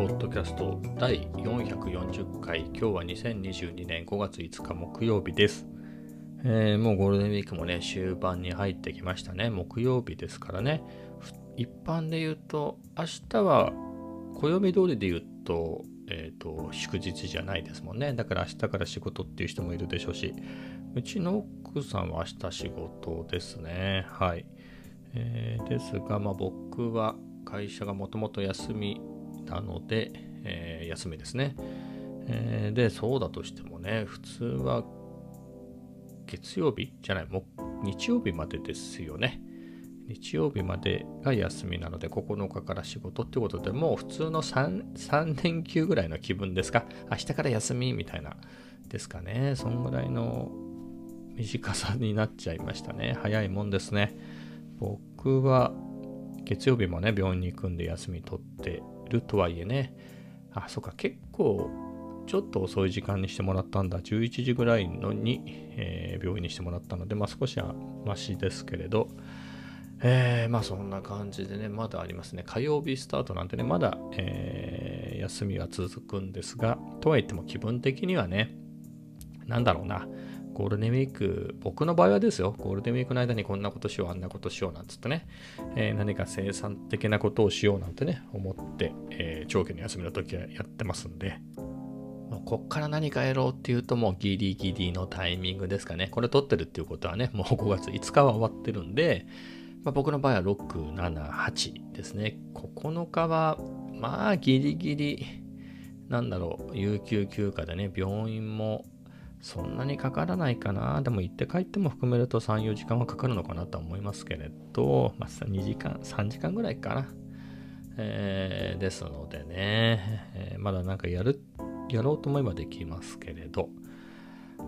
ポッドキャスト第440回。今日は2022年5月5日木曜日です、えー、もうゴールデンウィークもね終盤に入ってきましたね。木曜日ですからね。一般で言うと明日は暦通りで言うと,、えーと、祝日じゃないですもんね。だから明日から仕事っていう人もいるでしょうしうちの奥さんは明日仕事ですね。はい。えー、ですが、まあ、僕は会社がもともと休みなので、えー、休みですね、えー、で、そうだとしてもね、普通は月曜日じゃない、も日曜日までですよね。日曜日までが休みなので、9日から仕事ってことでもう普通の 3, 3連休ぐらいの気分ですか明日から休みみたいなですかね。そんぐらいの短さになっちゃいましたね。早いもんですね。僕は月曜日もね、病院に行くんで休み取ってるとはいえね、あ、そっか、結構ちょっと遅い時間にしてもらったんだ。11時ぐらいのに、えー、病院にしてもらったので、まあ少しはマシですけれど、えー、まあそんな感じでね、まだありますね。火曜日スタートなんてね、まだ、えー、休みは続くんですが、とはいっても気分的にはね、なんだろうな、ゴールデンウィーク、僕の場合はですよ、ゴールデンウィークの間にこんなことしよう、あんなことしようなんつってね、えー、何か生産的なことをしようなんてね、思って、えー、長期の休みの時はやってますんで、もうこっから何かやろうっていうともうギリギリのタイミングですかね。これ撮ってるっていうことはね、もう5月5日は終わってるんで、まあ、僕の場合は6、7、8ですね。9日は、まあギリギリ、なんだろう、有給休暇でね、病院もそんなにかからないかな。でも行って帰っても含めると3、4時間はかかるのかなと思いますけれど、まあ、2時間、3時間ぐらいかな。えー、ですのでね、えー、まだなんかやる、やろうと思えばできますけれど、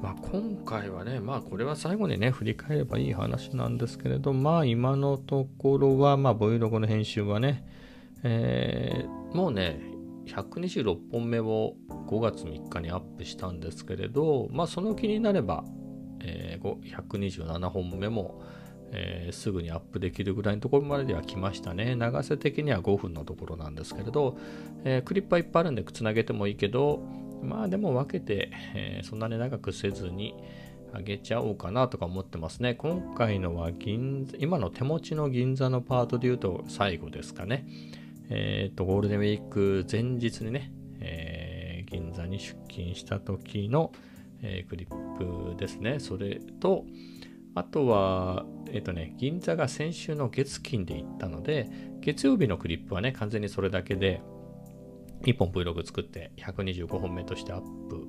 まあ、今回はね、まあこれは最後にね、振り返ればいい話なんですけれど、まあ今のところは、まあ Vlog の編集はね、えー、もうね、126本目を5月3日にアップしたんですけれど、まあ、その気になれば、えー、127本目も、えー、すぐにアップできるぐらいのところまでは来ましたね。長さ的には5分のところなんですけれど、えー、クリップはいっぱいあるんでつなげてもいいけど、まあでも分けて、えー、そんなに長くせずに上げちゃおうかなとか思ってますね。今回のは銀今の手持ちの銀座のパートで言うと最後ですかね。えっ、と、ゴールデンウィーク前日にね、えー、銀座に出勤した時の、えー、クリップですね。それと、あとは、えっ、とね、銀座が先週の月金で行ったので、月曜日のクリップはね、完全にそれだけで、1本 Vlog 作って125本目としてアップ、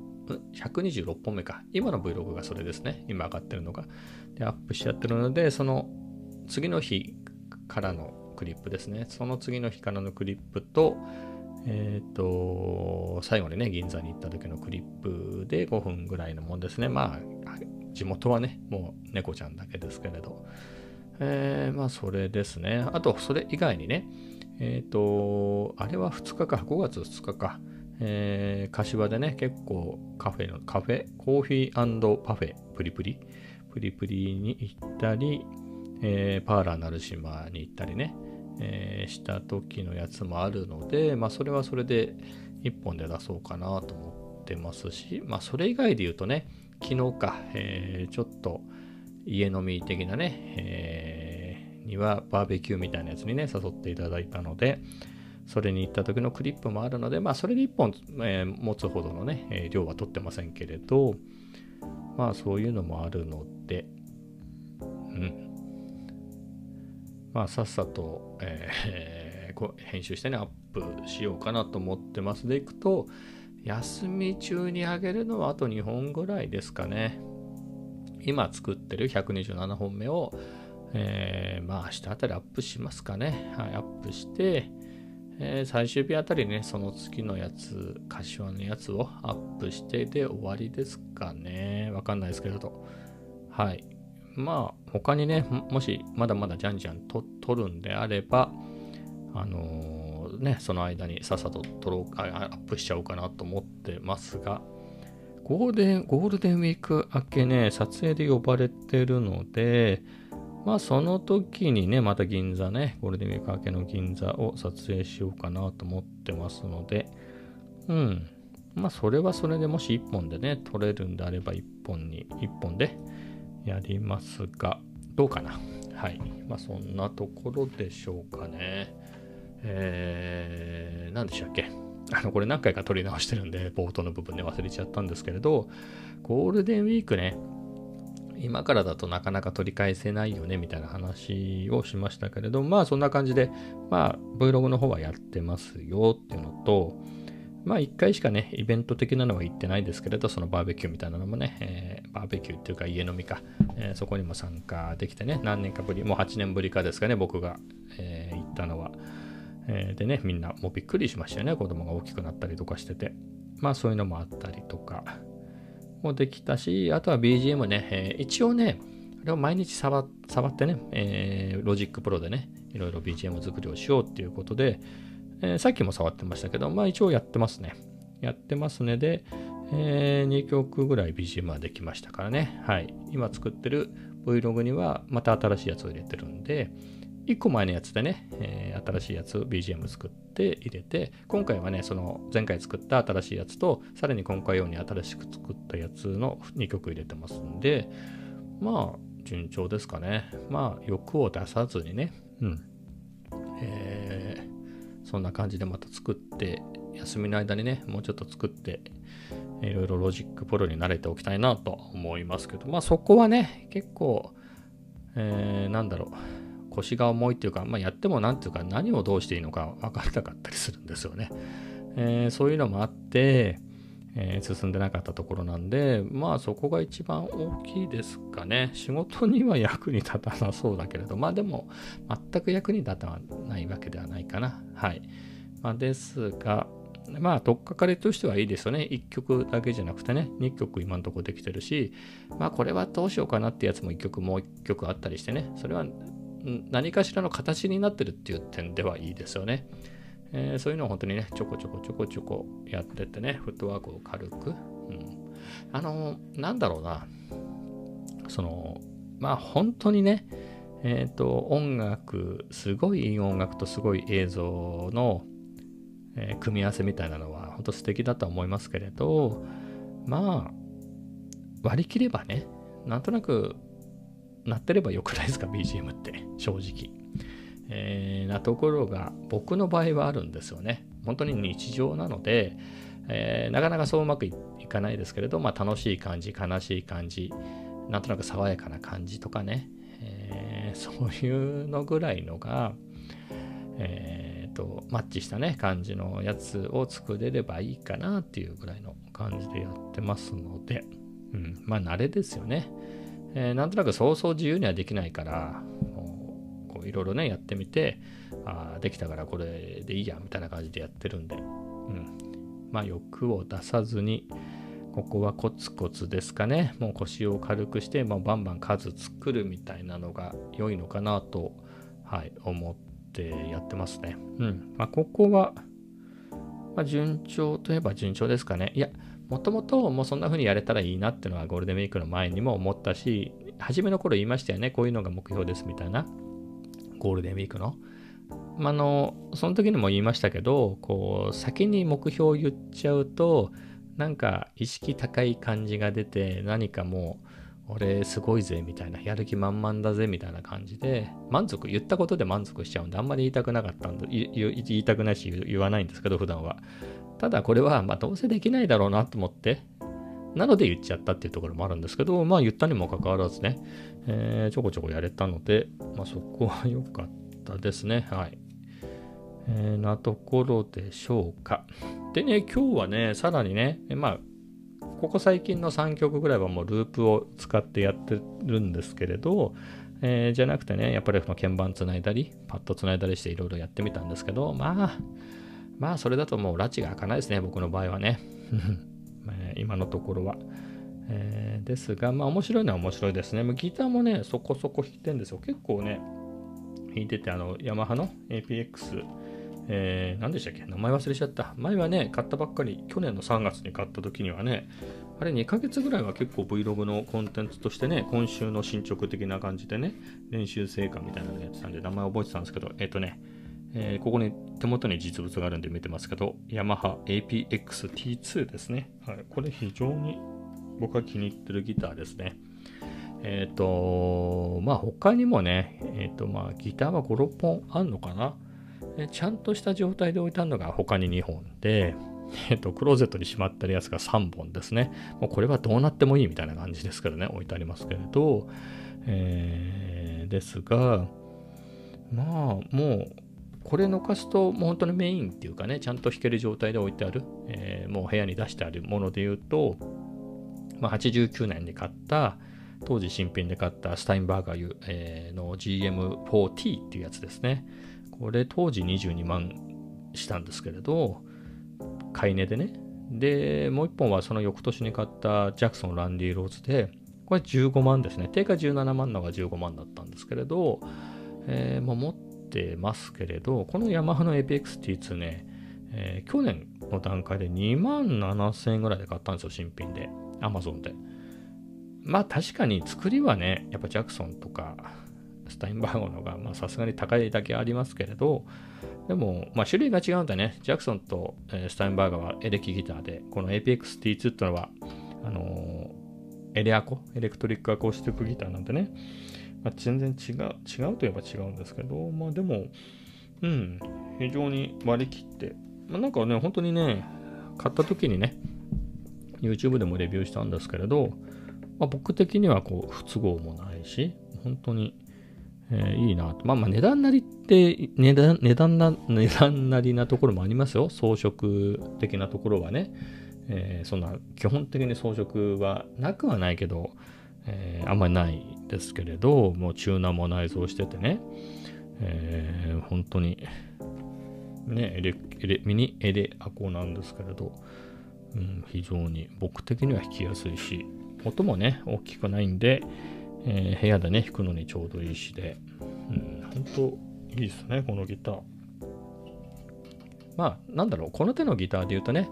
126本目か。今の Vlog がそれですね。今上がってるのが。で、アップしちゃってるので、その次の日からのクリップですね。その次の日からのクリップと、えっ、ー、と、最後にね、銀座に行った時のクリップで5分ぐらいのもんですね。まあ、地元はね、もう猫ちゃんだけですけれど。えー、まあ、それですね。あと、それ以外にね、えっ、ー、と、あれは2日か、5月2日か。えー、柏でね、結構カフェの、カフェ、コーヒーパフェ、プリプリ、プリプリに行ったり、えー、パーラーなる島に行ったりね、えー、した時のやつもあるので、まあ、それはそれで1本で出そうかなと思ってますし、まあ、それ以外で言うとね、昨日か、えー、ちょっと家飲み的なね、えー、庭バーベキューみたいなやつにね、誘っていただいたので、それに行った時のクリップもあるので、まあ、それで1本、えー、持つほどのね、え、量は取ってませんけれど、まあ、そういうのもあるので、うん、まあ、さっさと、えー、編集してね、アップしようかなと思ってますでいくと、休み中に上げるのはあと2本ぐらいですかね。今作ってる127本目を、えー、まあ明日あたりアップしますかね。はい、アップして、えー、最終日あたりね、その次のやつ、柏のやつをアップしてで終わりですかね。わかんないですけど。はい。まあ、他にね、もしまだまだじゃんじゃんと撮るんであれば、あのー、ね、その間にさっさと撮ろうか、アップしちゃおうかなと思ってますが、ゴールデン、ゴールデンウィーク明けね、撮影で呼ばれてるので、まあその時にね、また銀座ね、ゴールデンウィーク明けの銀座を撮影しようかなと思ってますので、うん。まあそれはそれでもし1本でね、撮れるんであれば1本に、1本でやりますが、どうかな？はい。まあそんなところでしょうかね。えー、何でしたっけ？あの、これ何回か撮り直してるんで、冒頭の部分で忘れちゃったんですけれど、ゴールデンウィークね、今からだとなかなか取り返せないよねみたいな話をしましたけれどまあそんな感じでまあ Vlog の方はやってますよっていうのとまあ一回しかねイベント的なのは行ってないですけれどそのバーベキューみたいなのもね、えー、バーベキューっていうか家飲みか、えー、そこにも参加できてね何年かぶりもう8年ぶりかですかね僕が、えー、行ったのは、えでねみんなもうびっくりしましたよね子供が大きくなったりとかしてて。まあそういうのもあったりとか。もできたし、あとは BGM ね、えー、一応ね、あれを毎日触ってね、え、 Logic Proでね、いろいろ BGM 作りをしようっていうことで、えー、さっきも触ってましたけど、まあ一応やってますね。やってますねで、えー、2曲ぐらい BGM はできましたからね。はい。今作ってる Vlog にはまた新しいやつを入れてるんで、1個前のやつでね、えー、新しいやつ BGM 作って入れて、今回はね、その前回作った新しいやつと、さらに今回用に新しく作ったやつの2曲入れてますんで、まあ、順調ですかね。まあ、欲を出さずにね、うん。えー、そんな感じでまた作って、休みの間にね、もうちょっと作って、いろいろ Logic Proに慣れておきたいなと思いますけど、まあそこはね、結構、えー、なんだろう。腰が重いっていうか、まあ、やっても何ていうか何をどうしていいのか分からなかったりするんですよね。えー、そういうのもあって、えー、進んでなかったところなんで、まあそこが一番大きいですかね。仕事には役に立たなそうだけれど、まあでも全く役に立たないわけではないかな。はい。まあ、ですが、まあ、とっかかりとしてはいいですよね。1曲だけじゃなくてね、2曲今のとこできてるし、まあ、これはどうしようかなってやつも1曲もう1曲あったりしてね、それは何かしらの形になってるっていう点ではいいですよね。えー、そういうのを本当にね、ちょこちょこちょこちょこやってってね、フットワークを軽く。うん、あの、なんだろうな。その、まあ本当にね、えっ、ー、と、音楽、すごいいい音楽とすごい映像の、えー、組み合わせみたいなのは本当素敵だと思いますけれど、まあ、割り切ればね、なんとなくなってればよくないですか？BGM って正直、えー、なところが僕の場合はあるんですよね。本当に日常なので、えー、なかなかそううまくいかないですけれど、まあ、楽しい感じ悲しい感じなんとなく爽やかな感じとかね、えー、そういうのぐらいのが、えーと、マッチしたね感じのやつを作れればいいかなっていうぐらいの感じでやってますので、うん、まあ慣れですよね。えー、なんとなくそうそう自由にはできないから、いろいろね、やってみて、あできたからこれでいいや、みたいな感じでやってるんで、うん。まあ欲を出さずに、ここはコツコツですかね。もう腰を軽くして、まあ、バンバン数作るみたいなのが良いのかなと、はい、思ってやってますね。うん。まあ、ここは、まあ、順調といえば順調ですかね。いや、もともともうそんな風にやれたらいいなっていうのはゴールデンウィークの前にも思ったし、初めの頃言いましたよね、こういうのが目標ですみたいな。ゴールデンウィークの。まあの、その時にも言いましたけど、こう、先に目標を言っちゃうと、なんか意識高い感じが出て、何かもう、俺すごいぜみたいな、やる気満々だぜみたいな感じで、満足、言ったことで満足しちゃうんで、あんまり言いたくなかったんで、言いたくないし言わないんですけど、普段は。ただこれは、まあ、どうせできないだろうなと思って、なので言っちゃったっていうところもあるんですけど、まあ言ったにもかかわらずね、えー、ちょこちょこやれたので、まあそこは良かったですね。はい。えー、なところでしょうか。でね、今日はね、さらにね、まあ、ここ最近の3曲ぐらいはもうループを使ってやってるんですけれど、えー、じゃなくてね、やっぱりこの鍵盤つないだり、パッドつないだりしていろいろやってみたんですけど、まあ、まあそれだともう拉致が開かないですね、僕の場合はね。え今のところは。えー、ですが、まあ面白いのは面白いですね。ギターもね、そこそこ弾いてるんですよ。結構ね、弾いてて、あの、ヤマハの APX、えー、何でしたっけ？名前忘れちゃった。前はね、買ったばっかり、去年の3月に買った時にはね、あれ2ヶ月ぐらいは結構 Vlog のコンテンツとしてね、今週の進捗的な感じでね、練習成果みたいなのやってたんで、名前覚えてたんですけど、えっ、ー、とね、えー、ここに手元に実物があるんで見てますけど、ヤマハ APX-T2 ですね。はい。これ非常に僕が気に入ってるギターですね。えっ、ー、と、まあ他にもね、えっ、ー、とまあギターは5、6本あんのかな？えちゃんとした状態で置いてあるのが他に2本で、えっ、と、クローゼットにしまってるやつが3本ですね。もうこれはどうなってもいいみたいな感じですけどね、置いてありますけれど、えー、ですが、まあ、もう、これのかすと、もう本当にメインっていうかね、ちゃんと弾ける状態で置いてある、えー、もう部屋に出してあるもので言うと、まあ、89年に買った、当時新品で買ったスタインバーガー、の GM4T っていうやつですね。これ当時22万したんですけれど、買い値でね。で、もう一本はその翌年に買ったジャクソン・ランディ・ローズで、これ15万ですね。定価17万のが15万だったんですけれど、えー、もう持ってますけれど、このヤマハの APX-T2 ね、えー、去年の段階で2万7000円ぐらいで買ったんですよ、新品で。アマゾンで。まあ確かに作りはね、やっぱジャクソンとかスタインバーゴのがまあさすがに高いだけありますけれど、でも、まあ、種類が違うんだね。ジャクソンと、えー、スタインバーガーはエレキギターで、この APX-T2 ってのは、あのー、エレアコ、エレクトリックアコースティックギターなんでね、まあ、全然違う、違うといえば違うんですけど、まあでも、うん、非常に割り切って、まあ、なんかね、本当にね、買った時にね、YouTube でもレビューしたんですけれど、まあ、僕的にはこう不都合もないし、本当に、えー、いいなと。まあまあ値段なりって値段、値段な、値段なりなところもありますよ。装飾的なところはね。えー、そんな基本的に装飾はなくはないけど、えー、あんまりないですけれど、もうチューナーも内蔵しててね、えー、本当に、ね、エレエレミニエレアコなんですけれど、うん、非常に僕的には弾きやすいし、音もね、大きくないんで、えー、部屋でね、弾くのにちょうどいいしで、うん、本当いいですね、このギター。まあ、なんだろう、この手のギターで言うとね、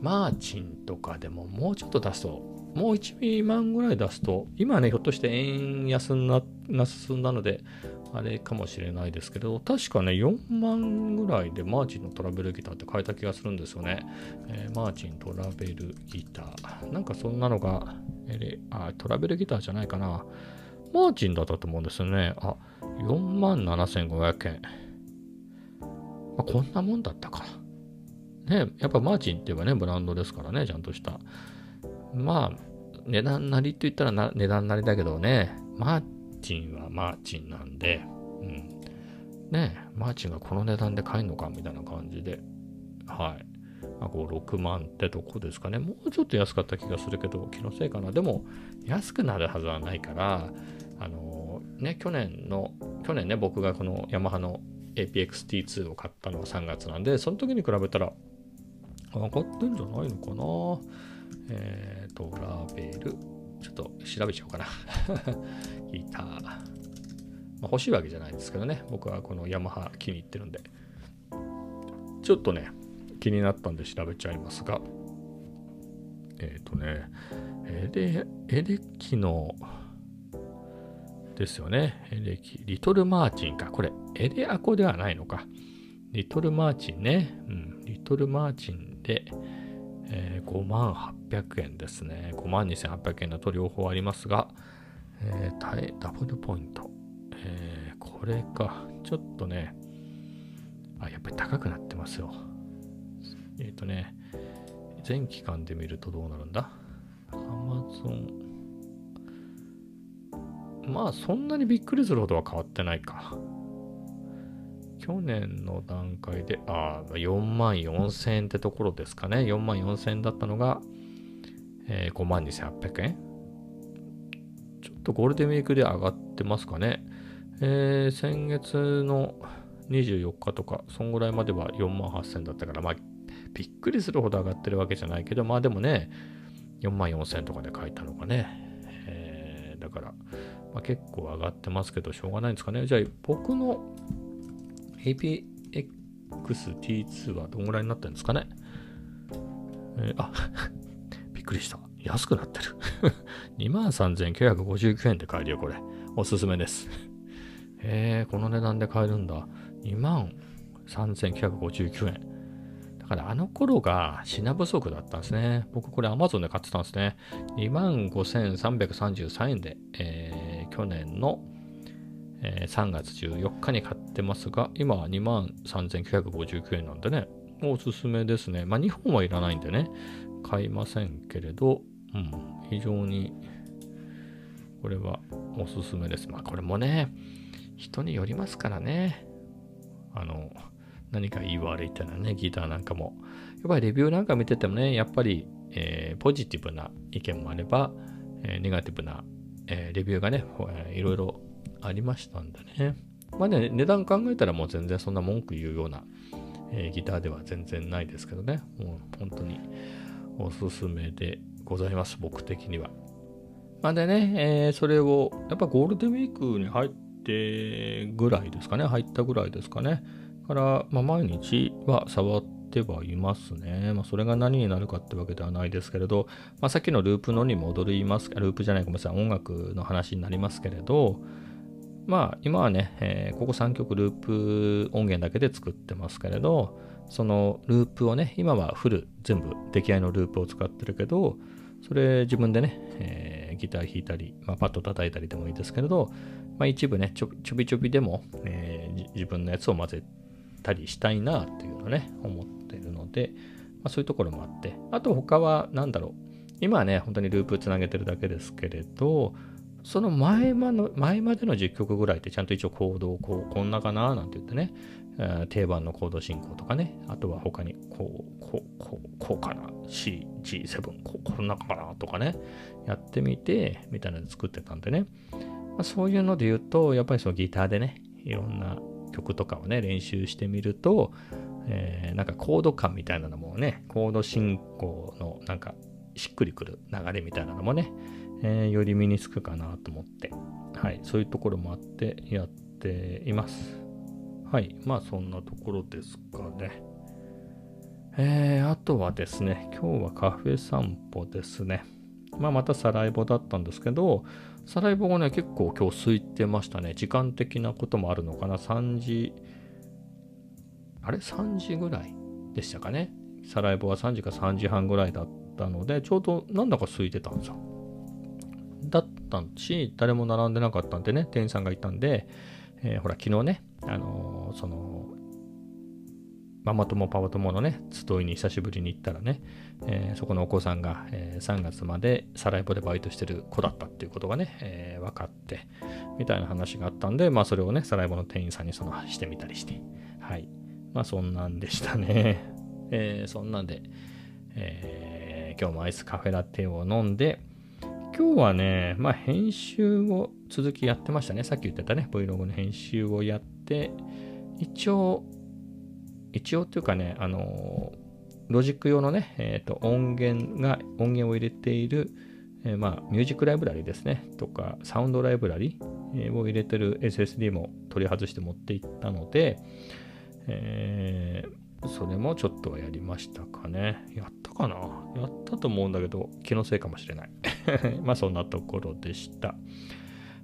マーチンとかでももうちょっと出すと、もう1万ぐらい出すと、今ね、ひょっとして円安な、な進んだので、あれかもしれないですけど、確かね、4万ぐらいでマーチンのトラベルギターって買えた気がするんですよね。えー、マーチントラベルギター。なんかそんなのが、え、あ、トラベルギターじゃないかな。マーチンだったと思うんですよね。あ、4万7500円。まあ、こんなもんだったかな。ね、やっぱマーチンって言えばね、ブランドですからね、ちゃんとした。まあ、値段なりって言ったらな値段なりだけどね、マーチンはマーチンなんで、うん。ねマーチンがこの値段で買えるのかみたいな感じで、はい。まあ、5、6万ってとこですかね。もうちょっと安かった気がするけど、気のせいかな。でも、安くなるはずはないから、あのー、ね、去年の、去年ね、僕がこのヤマハの APX-T2 を買ったのは3月なんで、その時に比べたら、上がってんじゃないのかな。えー、トラベル。ちょっと調べちゃおうかな。ギター。まあ、欲しいわけじゃないですけどね。僕はこのヤマハ気に入ってるんで。ちょっとね、気になったんで調べちゃいますが。えっ、ー、とね、エレ、エレキの、ですよね。エレキ。リトルマーチンか。これ、エレアコではないのか。リトルマーチンね。うん。リトルマーチンで、えー、5万800円ですね。52,800円だと両方ありますが、えー、ダブルポイント。えー、これか。ちょっとね、あ、やっぱり高くなってますよ。えっ、ー、とね、全期間で見るとどうなるんだ ?Amazon。まあ、そんなにびっくりするほどは変わってないか。去年の段階で、ああ、4万4千円ってところですかね。4万4千円だったのが、えー、5万2800円。ちょっとゴールデンウィークで上がってますかね。えー、先月の24日とか、そんぐらいまでは4万8000円だったから、まあ、びっくりするほど上がってるわけじゃないけど、まあでもね、4万4000円とかで書いたのがね。えー、だから、まあ、結構上がってますけど、しょうがないんですかね。じゃあ、僕の APX-T2 はどんぐらいになってるんですかね。えー、あっくりした。安くなってる。23,959円で買えるよ、これ。おすすめです。え、この値段で買えるんだ。23,959円。だからあの頃が品不足だったんですね。僕これ Amazon で買ってたんですね。25,333円で、えー、去年の、えー、3月14日に買ってますが、今は23,959円なんでね、おすすめですね。まあ2本はいらないんでね、買いませんけれど、うん、非常にこれはおすすめです。まあこれもね、人によりますからね。あの、何か言い悪いってのはね、ギターなんかも。やっぱりレビューなんか見ててもね、やっぱり、えー、ポジティブな意見もあれば、えー、ネガティブな、えー、レビューがね、いろいろありましたんでね。まあね、値段考えたらもう全然そんな文句言うような、えギターでは全然ないですけどね。もう本当におすすめでございます、僕的には。まあ、でね、えそれを、やっぱゴールデンウィークに入ってぐらいですかね、入ったぐらいですかね。から、まあ、毎日は触ってはいますね。まあ、それが何になるかってわけではないですけれど、まあ、さっきのループのに戻ります、ループじゃない、ごめんなさい、音楽の話になりますけれど、まあ、今はね、えー、ここ3曲ループ音源だけで作ってますけれど、そのループをね、今はフル、全部出来合いのループを使ってるけど、それ自分でね、えー、ギター弾いたり、まあ、パッド叩いたりでもいいですけれど、まあ、一部ねちょ、ちょびちょびでも、えー、自分のやつを混ぜたりしたいなっていうのね、思ってるので、まあ、そういうところもあって、あと他は何だろう。今はね、本当にループつなげてるだけですけれど、その前まの前までの10曲ぐらいってちゃんと一応コードをこうこんなかななんて言ってね、えー、定番のコード進行とかね、あとは他にこう、こう、こう、こうかな、C、G7、ここんなかなとかね、やってみて、みたいなの作ってたんでね、まあ、そういうので言うと、やっぱりそのギターでね、いろんな曲とかをね、練習してみると、えー、なんかコード感みたいなのもね、コード進行のなんかしっくりくる流れみたいなのもね、えー、より身につくかなと思って、はい、そういうところもあってやっています。はい、まあそんなところですかね。えー、あとはですね、今日はカフェ散歩ですね。まあまたサライボだったんですけど、サライボがね、結構今日空いてましたね。時間的なこともあるのかな。3時、あれ ?3 時ぐらいでしたかね。サライボは3時か3時半ぐらいだったので、ちょうどなんだか空いてたんですよ。だったし、誰も並んでなかったんでね、店員さんがいたんで、えー、ほら、昨日ね、あのー、その、ママ友パパ友のね、集いに久しぶりに行ったらね、えー、そこのお子さんが、え、3月までサライボでバイトしてる子だったっていうことがね、え、分かって、みたいな話があったんで、まあそれをね、サライボの店員さんにそのしてみたりして、はい。まあそんなんでしたね。え、そんなんで、え、今日もアイスカフェラテを飲んで、今日はね、まあ編集を続きやってましたね。さっき言ってたね、Vlog の編集をやって、一応、一応っていうかね、あのロジック用のね、えっ、ー、と、音源が、音源を入れている、えー、まあ、ミュージックライブラリですね、とか、サウンドライブラリ、を入れてる SSD も取り外して持っていったので、えー、それもちょっとはやりましたかね。やっかなやったと思うんだけど、気のせいかもしれない。まあ、そんなところでした。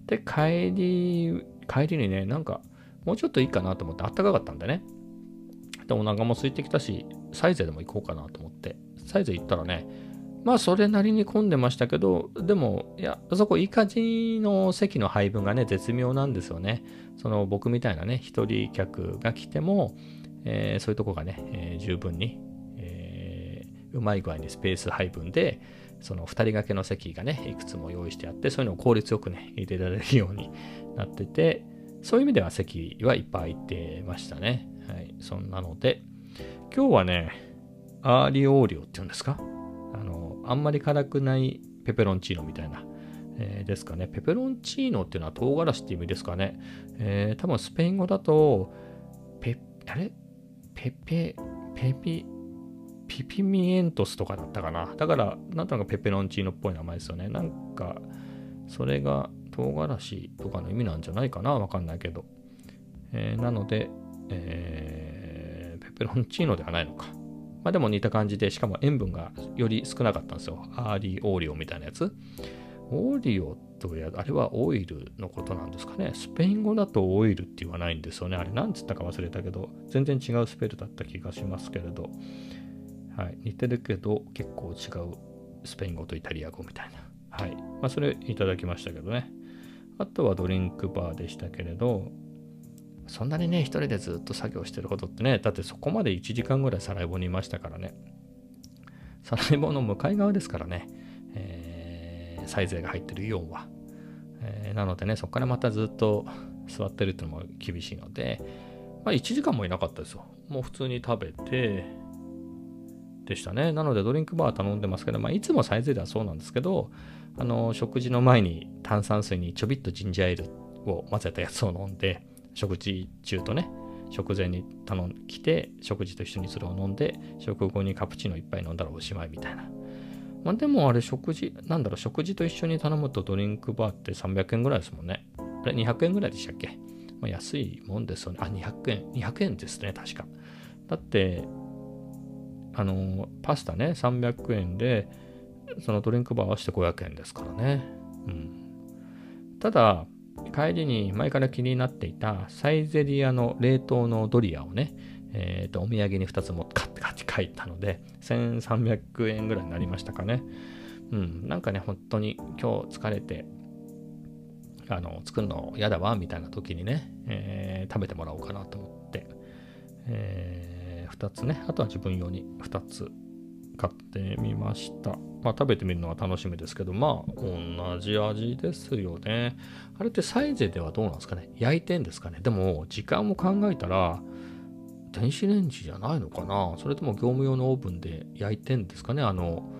で、帰り、帰りにね、なんか、もうちょっといいかなと思って、あったかかったんでね。で、お腹も空いてきたし、サイゼでも行こうかなと思って、サイゼ行ったらね、まあそれなりに混んでましたけど、でも、いや、そこいい感じの席の配分がね、絶妙なんですよね。その僕みたいなね、一人客が来ても、えー、そういうとこがね、えー、十分に、うまい具合にスペース配分で、その2人掛けの席がね、いくつも用意してあって、そういうのを効率よくね、入れられるようになってて、そういう意味では席はいっぱい空いてましたね。はい。そんなので、今日はね、アーリオーリオっていうんですか？あの、あんまり辛くないペペロンチーノみたいな、えー、ですかね。ペペロンチーノっていうのは唐辛子って意味ですかね。えー、多分スペイン語だと、ペ、あれ？ペペ、ペピ、ピ pimientos とかだったかな。だから、なんとなくペペロンチーノっぽい名前ですよね。なんか、それが唐辛子とかの意味なんじゃないかなわかんないけど。えー、なので、えー、ペペロンチーノではないのか。まあでも似た感じで、しかも塩分がより少なかったんですよ。アーリオオーリオみたいなやつ。オーリオとや、あれはオイルのことなんですかね。スペイン語だとオイルって言わないんですよね。あれ何つったか忘れたけど、全然違うスペルだった気がしますけれど。はい。似てるけど、結構違うスペイン語とイタリア語みたいな。はい。まあそれいただきましたけどね。あとはドリンクバーでしたけれど、そんなにね、一人でずっと作業してることってね、だってそこまで1時間ぐらいサライボにいましたからね。サライボの向かい側ですからね、えー、サイズが入ってるイオンは。えー、なのでね、そこからまたずっと座ってるっていうのも厳しいので、まあ1時間もいなかったですよ。もう普通に食べて、でしたね。なのでドリンクバー頼んでますけど、まあいつもサイズではそうなんですけど、あの、食事の前に炭酸水にちょびっとジンジャーエールを混ぜたやつを飲んで、食事中とね、食前に頼ん来て、食事と一緒にそれを飲んで、食後にカプチーノ一杯飲んだらおしまいみたいな。まあでもあれ食事、なんだろう、食事と一緒に頼むとドリンクバーって300円ぐらいですもんね。あれ200円ぐらいでしたっけ？まあ、安いもんですよね。あ、200円。200円ですね、確か。だって、あの、パスタね、300円で、そのドリンクバー合わせて500円ですからね。うん。ただ、帰りに前から気になっていたサイゼリアの冷凍のドリアをね、えー、とお土産に2つも買って買って帰ったので、1300円ぐらいになりましたかね。うん、なんかね、本当に今日疲れて、あの、作るの嫌だわ、みたいな時にね、えー、食べてもらおうかなと思って、えー、2つね、あとは自分用に2つ買ってみました。まあ食べてみるのは楽しみですけど、まあ同じ味ですよね。あれってサイゼではどうなんですかね。焼いてんですかね。でも時間も考えたら、電子レンジじゃないのかな。それとも業務用のオーブンで焼いてんですかね。あの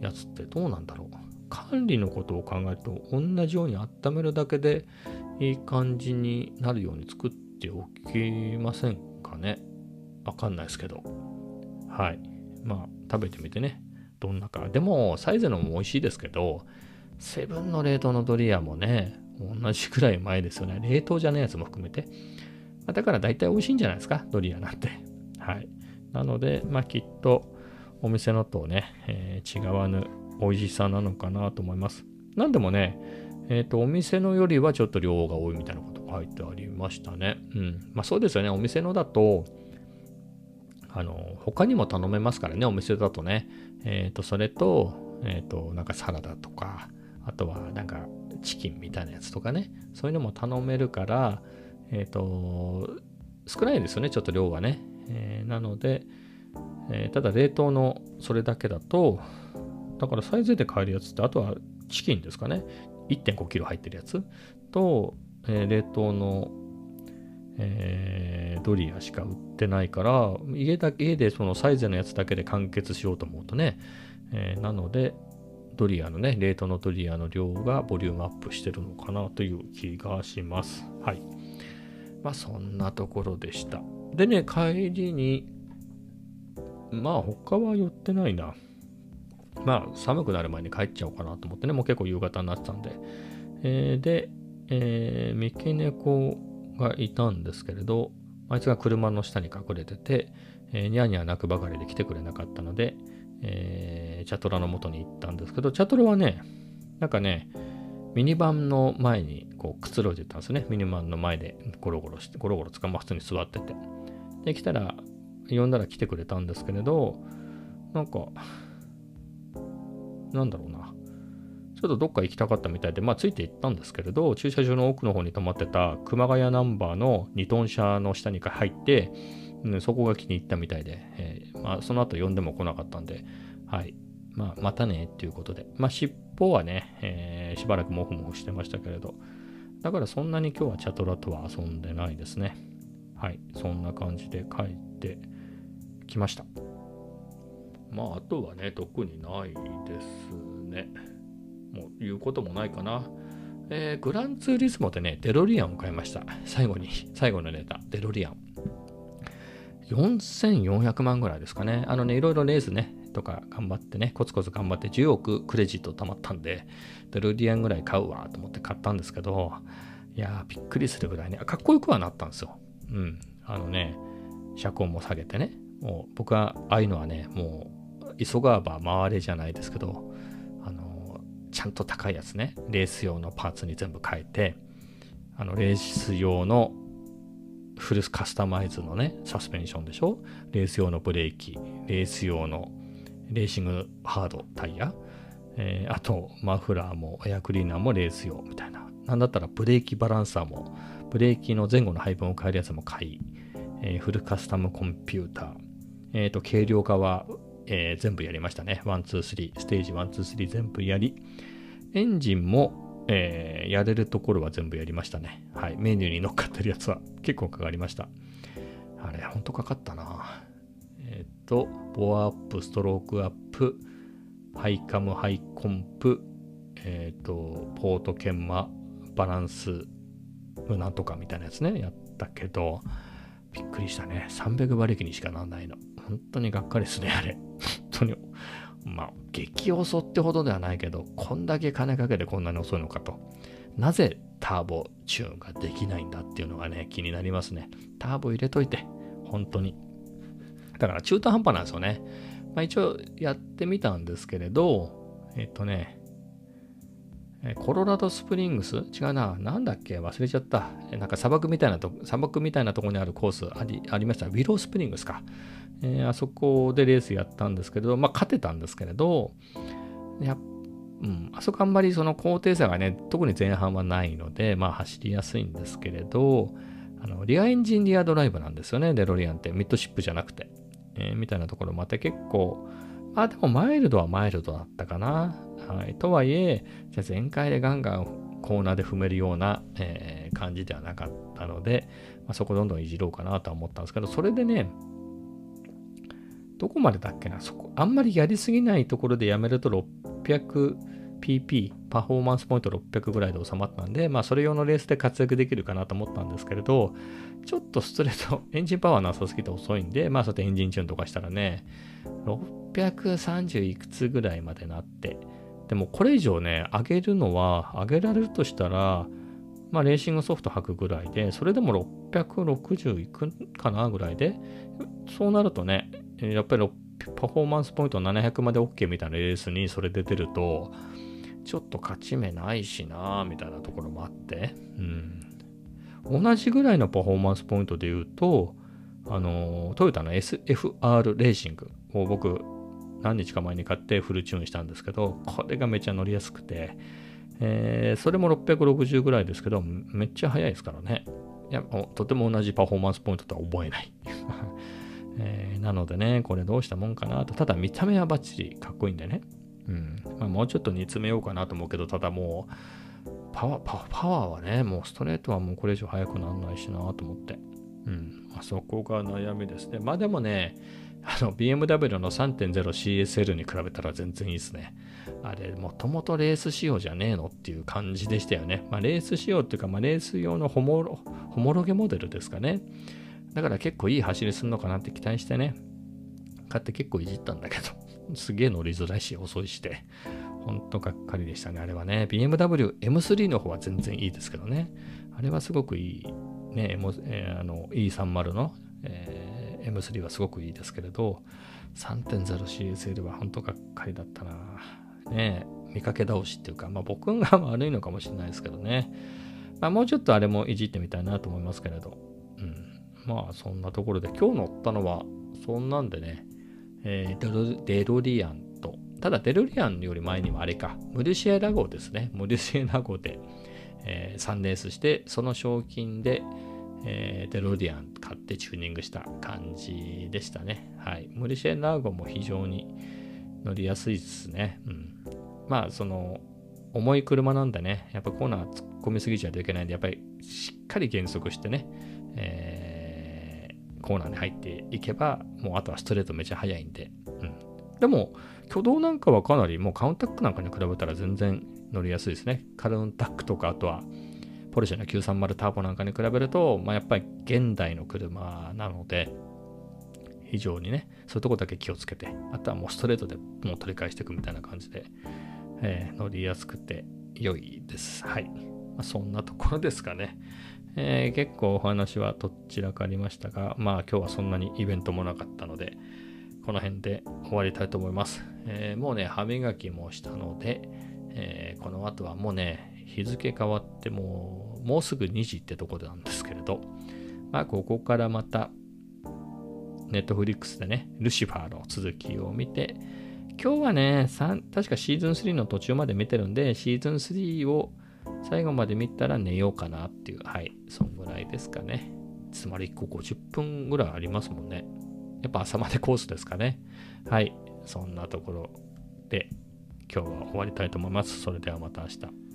やつってどうなんだろう。管理のことを考えると同じように温めるだけでいい感じになるように作っておきませんかね。わかんないですけど。はい。まあ食べてみてね、どんなか。でも、サイズのも美味しいですけど、セブンの冷凍のドリアもね、同じくらい前ですよね。冷凍じゃないやつも含めて。だから大体美味しいんじゃないですか、ドリアなんて。はい。なので、まあきっとお店のとね、えー、違わぬ美味しさなのかなと思います。なんでもね、えっ、ー、と、お店のよりはちょっと量が多いみたいなことが書いてありましたね。うん。まあそうですよね。お店のだと、あの、他にも頼めますからね、お店だとね。えっ、ー、と、それと、えっ、ー、と、なんかサラダとか、あとはなんかチキンみたいなやつとかね、そういうのも頼めるから、えっ、と、少ないですよね、ちょっと量がね。えなので、えただ冷凍のそれだけだと、だからサイズで買えるやつって、あとはチキンですかね。1.5 k g 入ってるやつと、え冷凍のえー、ドリアしか売ってないから、家だけ家でそのサイズのやつだけで完結しようと思うとね、えー、なので、ドリアのね、冷凍のドリアの量がボリュームアップしてるのかなという気がします。はい。まあそんなところでした。でね、帰りに、まあ他は寄ってないな。まあ寒くなる前に帰っちゃおうかなと思ってね、もう結構夕方になってたんで。えー、で、えー、三毛猫がいたんですけれど、あいつが車の下に隠れてて、えー、ニャーニャー泣くばかりで来てくれなかったので、えー、チャトラの元に行ったんですけど、チャトラはね、なんかね、ミニバンの前にこうくつろいでたんですね。ミニバンの前でゴロゴロして、ゴロゴロつかま普通に座ってて。で、来たら、呼んだら来てくれたんですけれど、なんか、なんだろうな。ちょっとどっか行きたかったみたいで、まあ、ついて行ったんですけれど、駐車場の奥の方に止まってた熊谷ナンバーの2トン車の下に入って、うん、そこが気に入ったみたいで、えー、まあ、その後呼んでも来なかったんで、はい。まあ、またねっていうことで。まあ、尻尾はね、えー、しばらくモフモフしてましたけれど、だからそんなに今日はチャトラとは遊んでないですね。はい。そんな感じで帰ってきました。まあ、あとはね、特にないですね。もう言うこともないかな。えー、グランツーリスモでね、デロリアンを買いました。最後に、最後のネタ、デロリアン。4400万ぐらいですかね。あのね、いろいろレースね、とか頑張ってね、コツコツ頑張って10億クレジット貯まったんで、デロリアンぐらい買うわと思って買ったんですけど、いやー、びっくりするぐらいね、かっこよくはなったんですよ。うん。あのね、車高も下げてね、もう僕はああいうのはね、もう急がば回れじゃないですけど、ちゃんと高いやつね、レース用のパーツに全部変えて、あの、レース用のフルカスタマイズのね、サスペンションでしょ？レース用のブレーキ、レース用のレーシングハードタイヤ、えー、あとマフラーもエアクリーナーもレース用みたいな。なんだったらブレーキバランサーも、ブレーキの前後の配分を変えるやつも買い、えー、フルカスタムコンピューター、えっ、ー、と、軽量化は、え、全部やりましたね。1、2、3、ステージ1、2、3全部やり、エンジンも、えー、やれるところは全部やりましたね。はい。メニューに乗っかってるやつは結構かかりました。あれ、ほんとかかったな。えっ、と、ボアアップ、ストロークアップ、ハイカム、ハイコンプ、えっ、と、ポート研磨、バランス、なんとかみたいなやつね、やったけど、びっくりしたね。300馬力にしかなんないの。本当にがっかりですね、あれ。本当に。まあ、激遅ってほどではないけど、こんだけ金かけてこんなに遅いのかと。なぜターボチューンができないんだっていうのがね、気になりますね。ターボ入れといて、本当に。だから中途半端なんですよね。まあ一応やってみたんですけれど、えっとね、コロラドスプリングス違うな。なんだっけ？忘れちゃった。なんか砂漠みたいなとこ、砂漠みたいなとこにあるコースありありました。ウィロースプリングスか。えー、あそこでレースやったんですけど、まあ勝てたんですけれど、やうん、あそこあんまりその高低差がね、特に前半はないので、まあ走りやすいんですけれど、あのリアエンジンリアドライブなんですよね、デロリアンって。ミッドシップじゃなくて。えー、みたいなところもあって結構、あでもマイルドはマイルドだったかな。はい、とはいえ、じゃ全開でガンガンコーナーで踏めるような、えー、感じではなかったので、まあ、そこどんどんいじろうかなとは思ったんですけど、それでね、どこまでだっけな、そこ、あんまりやりすぎないところでやめると600 PP、パフォーマンスポイント600ぐらいで収まったんで、まあそれ用のレースで活躍できるかなと思ったんですけれど、ちょっとストレート、エンジンパワーなさすぎて遅いんで、まあそうやってエンジンチューンとかしたらね、630いくつぐらいまでなって、でもこれ以上ね、上げるのは、上げられるとしたら、まあ、レーシングソフト履くぐらいで、それでも660いくかなぐらいで、そうなるとね、やっぱりパフォーマンスポイント700まで OK みたいなレースにそれ出てると、ちょっと勝ち目ないしなみたいなところもあって、うん。同じぐらいのパフォーマンスポイントで言うと、あの、トヨタの SFR レーシングを僕、何日か前に買ってフルチューンしたんですけど、これがめっちゃ乗りやすくて、えー、それも660ぐらいですけど、めっちゃ速いですからね。いや、とても同じパフォーマンスポイントとは思えない。えー、なのでね、これどうしたもんかなと。ただ見た目はバッチリかっこいいんでね。うん。まあ、もうちょっと煮詰めようかなと思うけど、ただもう、パワー、パ、パワーはね、もうストレートはもうこれ以上速くならないしなと思って。うん。まあ、そこが悩みですね。まあでもね、あの BMW の 3.0CSL に比べたら全然いいですね。あれ、もともとレース仕様じゃねえのっていう感じでしたよね。まあ、レース仕様っていうか、まあ、レース用のホモロホモロゲモデルですかね。だから結構いい走りするのかなって期待してね、買って結構いじったんだけど、すげえ乗りづらいし、遅いして、ほんとがっかりでしたね、あれはね。BMW M3 の方は全然いいですけどね。あれはすごくいい、ね、えー、あの E30 の、えー M3 はすごくいいですけれど、3.0CSL は本当がっかりだったな。ね見かけ倒しっていうか、まあ僕が悪いのかもしれないですけどね。まあもうちょっとあれもいじってみたいなと思いますけれど。うん。まあそんなところで、今日乗ったのはそんなんでね、えー、デロリアンと、ただデロリアンより前にもあれか、ムルシエラ号ですね。ムルシエラ号で、えー、3レースして、その賞金で、えー、デロリアン買ってチューニングした感じでしたね。はい。ムリシェン・ラーも非常に乗りやすいですね。うん。まあ、その、重い車なんでね、やっぱコーナー突っ込みすぎちゃいけないんで、やっぱりしっかり減速してね、えー、コーナーに入っていけば、もうあとはストレートめちゃ速いんで、うん。でも、挙動なんかはかなり、もうカウンタックなんかに比べたら全然乗りやすいですね。カウンタックとか、あとは、ポルシェの930ターボなんかに比べると、まあ、やっぱり現代の車なので、非常にね、そういうとこだけ気をつけて、あとはもうストレートでもう取り返していくみたいな感じで、えー、乗りやすくて良いです。はい。まあ、そんなところですかね。えー、結構お話はとっちらかありましたが、まあ今日はそんなにイベントもなかったので、この辺で終わりたいと思います。えー、もうね、歯磨きもしたので、えー、この後はもうね、日付変わってもう、もうすぐ2時ってとこなんですけれど、まあここからまた、ネットフリックスでね、ルシファーの続きを見て、今日はね、確かシーズン3の途中まで見てるんで、シーズン3を最後まで見たら寝ようかなっていう、はい、そんぐらいですかね。つまり1個50分ぐらいありますもんね。やっぱ朝までコースですかね。はい。そんなところで今日は終わりたいと思います。それではまた明日。